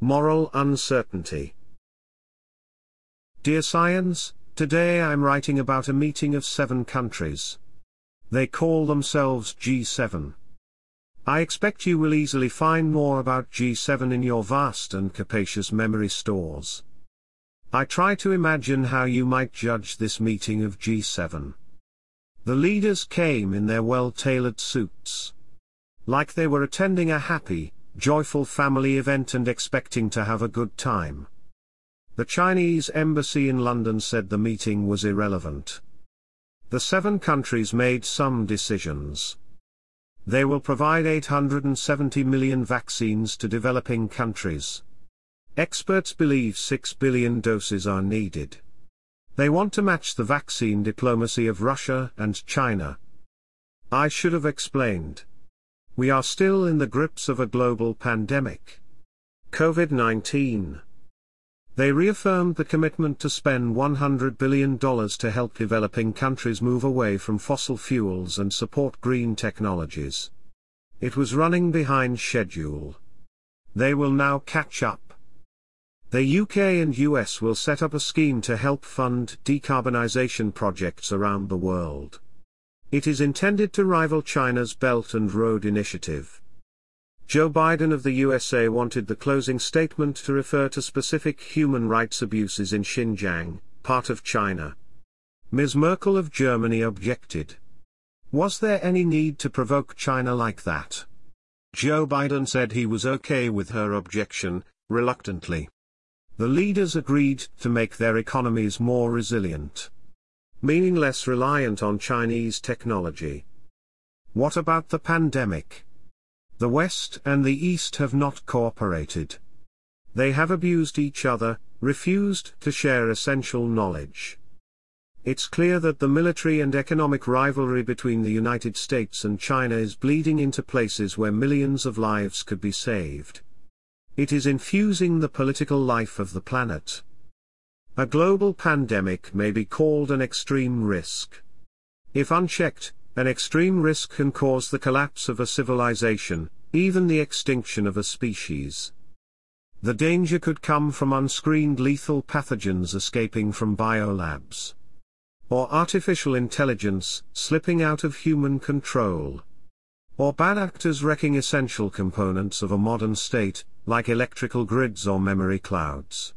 Moral Uncertainty Dear Science, today I'm writing about a meeting of seven countries. They call themselves G7. I expect you will easily find more about G7 in your vast and capacious memory stores. I try to imagine how you might judge this meeting of G7. The leaders came in their well-tailored suits. Like they were attending a happy, joyful family event and expecting to have a good time. The Chinese embassy in London said the meeting was irrelevant. The seven countries made some decisions. They will provide 870 million vaccines to developing countries. Experts believe 6 billion doses are needed. They want to match the vaccine diplomacy of Russia and China. I should have explained. We are still in the grips of a global pandemic. COVID-19. They reaffirmed the commitment to spend $100 billion to help developing countries move away from fossil fuels and support green technologies. It was running behind schedule. They will now catch up. The UK and US will set up a scheme to help fund decarbonisation projects around the world. It is intended to rival China's Belt and Road Initiative. Joe Biden of the USA wanted the closing statement to refer to specific human rights abuses in Xinjiang, part of China. Ms. Merkel of Germany objected. Was there any need to provoke China like that? Joe Biden said he was okay with her objection, reluctantly. The leaders agreed to make their economies more resilient meaning less reliant on Chinese technology. What about the pandemic? The West and the East have not cooperated. They have abused each other, refused to share essential knowledge. It's clear that the military and economic rivalry between the United States and China is bleeding into places where millions of lives could be saved. It is infusing the political life of the planet. A global pandemic may be called an extreme risk. If unchecked, an extreme risk can cause the collapse of a civilization, even the extinction of a species. The danger could come from unscreened lethal pathogens escaping from biolabs. Or artificial intelligence, slipping out of human control. Or bad actors wrecking essential components of a modern state, like electrical grids or memory clouds.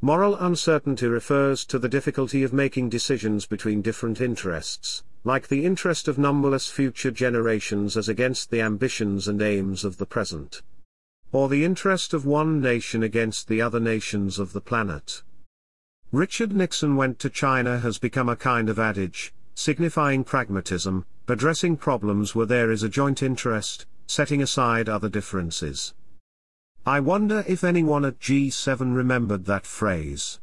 Moral uncertainty refers to the difficulty of making decisions between different interests, like the interest of numberless future generations as against the ambitions and aims of the present. Or the interest of one nation against the other nations of the planet. Richard Nixon went to China has become a kind of adage, signifying pragmatism, addressing problems where there is a joint interest, setting aside other differences. I wonder if anyone at G7 remembered that phrase.